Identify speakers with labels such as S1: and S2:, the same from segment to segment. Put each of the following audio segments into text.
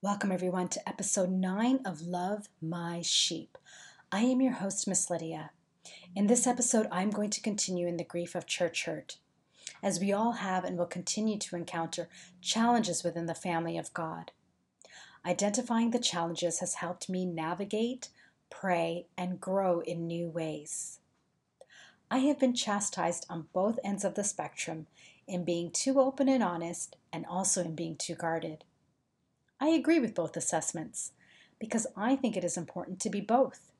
S1: Welcome, everyone, to episode 9 of Love My Sheep. I am your host, Miss Lydia. In this episode, I'm going to continue in the grief of church hurt, as we all have and will continue to encounter challenges within the family of God. Identifying the challenges has helped me navigate, pray, and grow in new ways. I have been chastised on both ends of the spectrum in being too open and honest, and also in being too guarded. I agree with both assessments because I think it is important to be both.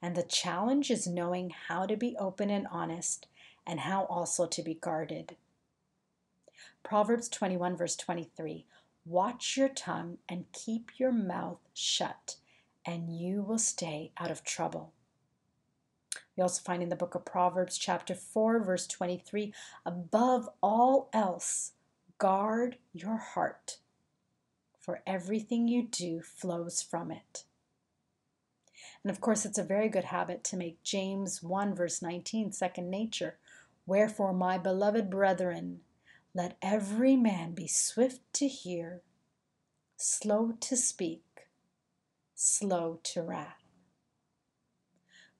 S1: And the challenge is knowing how to be open and honest and how also to be guarded. Proverbs 21, verse 23 Watch your tongue and keep your mouth shut, and you will stay out of trouble. We also find in the book of Proverbs, chapter 4, verse 23 Above all else, guard your heart for everything you do flows from it. And of course, it's a very good habit to make James 1, verse 19, second nature. Wherefore, my beloved brethren, let every man be swift to hear, slow to speak, slow to wrath.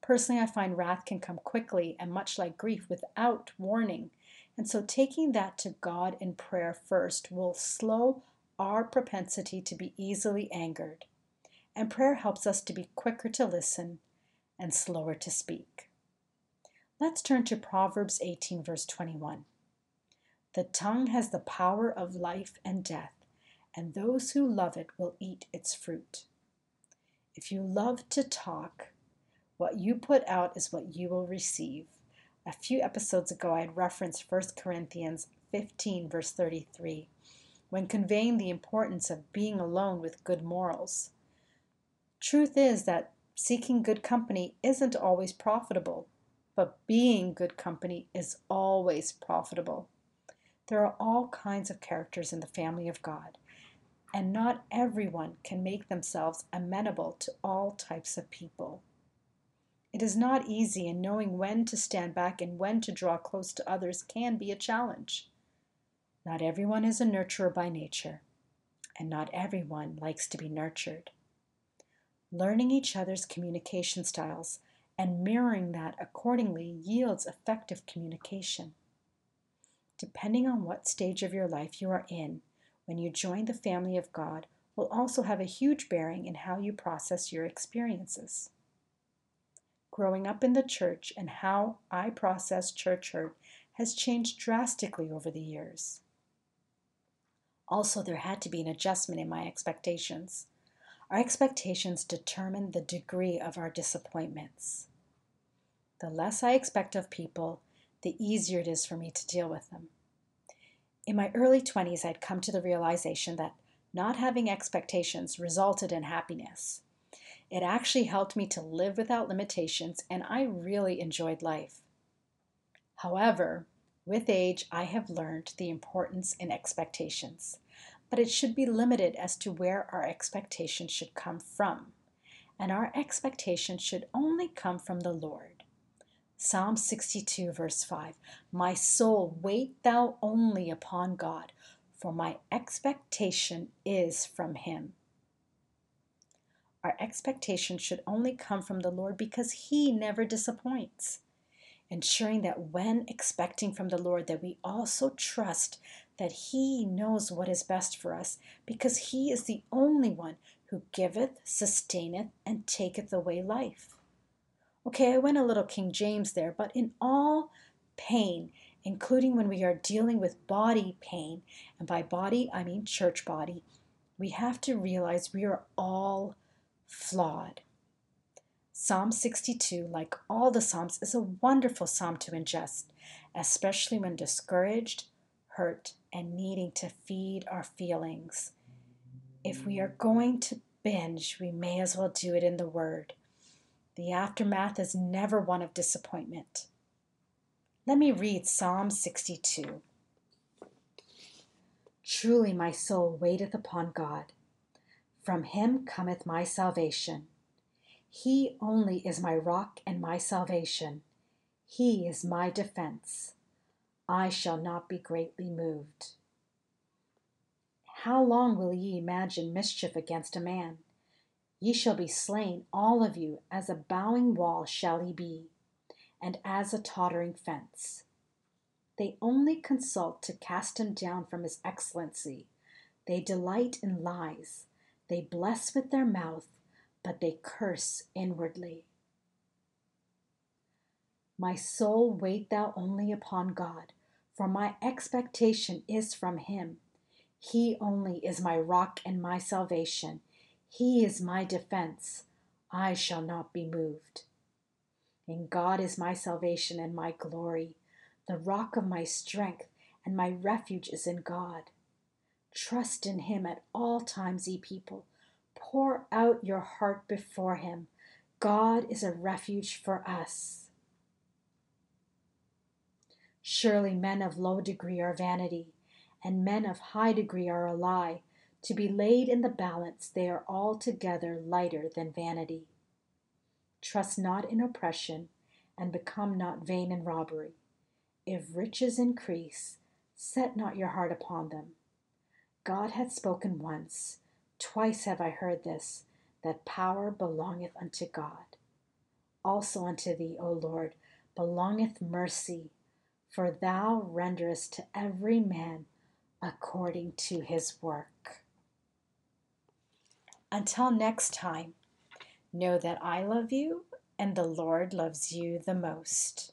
S1: Personally, I find wrath can come quickly and much like grief without warning. And so, taking that to God in prayer first will slow our propensity to be easily angered, and prayer helps us to be quicker to listen and slower to speak. Let's turn to Proverbs 18, verse 21. The tongue has the power of life and death, and those who love it will eat its fruit. If you love to talk, what you put out is what you will receive. A few episodes ago, I had referenced 1 Corinthians 15, verse 33 when conveying the importance of being alone with good morals. Truth is that seeking good company isn't always profitable, but being good company is always profitable. There are all kinds of characters in the family of God, and not everyone can make themselves amenable to all types of people. It is not easy, and knowing when to stand back and when to draw close to others can be a challenge. Not everyone is a nurturer by nature, and not everyone likes to be nurtured. Learning each other's communication styles and mirroring that accordingly yields effective communication. Depending on what stage of your life you are in when you join the family of God, will also have a huge bearing in how you process your experiences. Growing up in the church and how I process church hurt has changed drastically over the years. Also, there had to be an adjustment in my expectations. Our expectations determine the degree of our disappointments. The less I expect of people, the easier it is for me to deal with them. In my early 20s, I'd come to the realization that not having expectations resulted in happiness. It actually helped me to live without limitations, and I really enjoyed life. However, with age, I have learned the importance in expectations, but it should be limited as to where our expectations should come from. And our expectations should only come from the Lord. Psalm 62, verse 5 My soul, wait thou only upon God, for my expectation is from him. Our expectation should only come from the Lord because he never disappoints ensuring that when expecting from the Lord that we also trust that he knows what is best for us because he is the only one who giveth, sustaineth, and taketh away life. Okay, I went a little King James there, but in all pain, including when we are dealing with body pain, and by body I mean church body, we have to realize we are all flawed. Psalm 62, like all the Psalms, is a wonderful psalm to ingest, especially when discouraged, hurt, and needing to feed our feelings. If we are going to binge, we may as well do it in the Word. The aftermath is never one of disappointment. Let me read Psalm 62. Truly my soul waiteth upon God. From him cometh my salvation. He only is my rock and my salvation. He is my defense. I shall not be greatly moved. How long will ye imagine mischief against a man? Ye shall be slain, all of you, as a bowing wall shall he be, and as a tottering fence. They only consult to cast him down from his excellency. They delight in lies. They bless with their mouth, but they curse inwardly. My soul, wait thou only upon God, for my expectation is from him. He only is my rock and my salvation. He is my defense. I shall not be moved. In God is my salvation and my glory. The rock of my strength and my refuge is in God. Trust in him at all times, ye people. Pour out your heart before him. God is a refuge for us. Surely men of low degree are vanity, and men of high degree are a lie. To be laid in the balance, they are altogether lighter than vanity. Trust not in oppression, and become not vain in robbery. If riches increase, set not your heart upon them. God hath spoken once, twice have I heard this, that power belongeth unto God. Also unto thee, O Lord, belongeth mercy for thou renderest to every man according to his work. Until next time, know that I love you and the Lord loves you the most.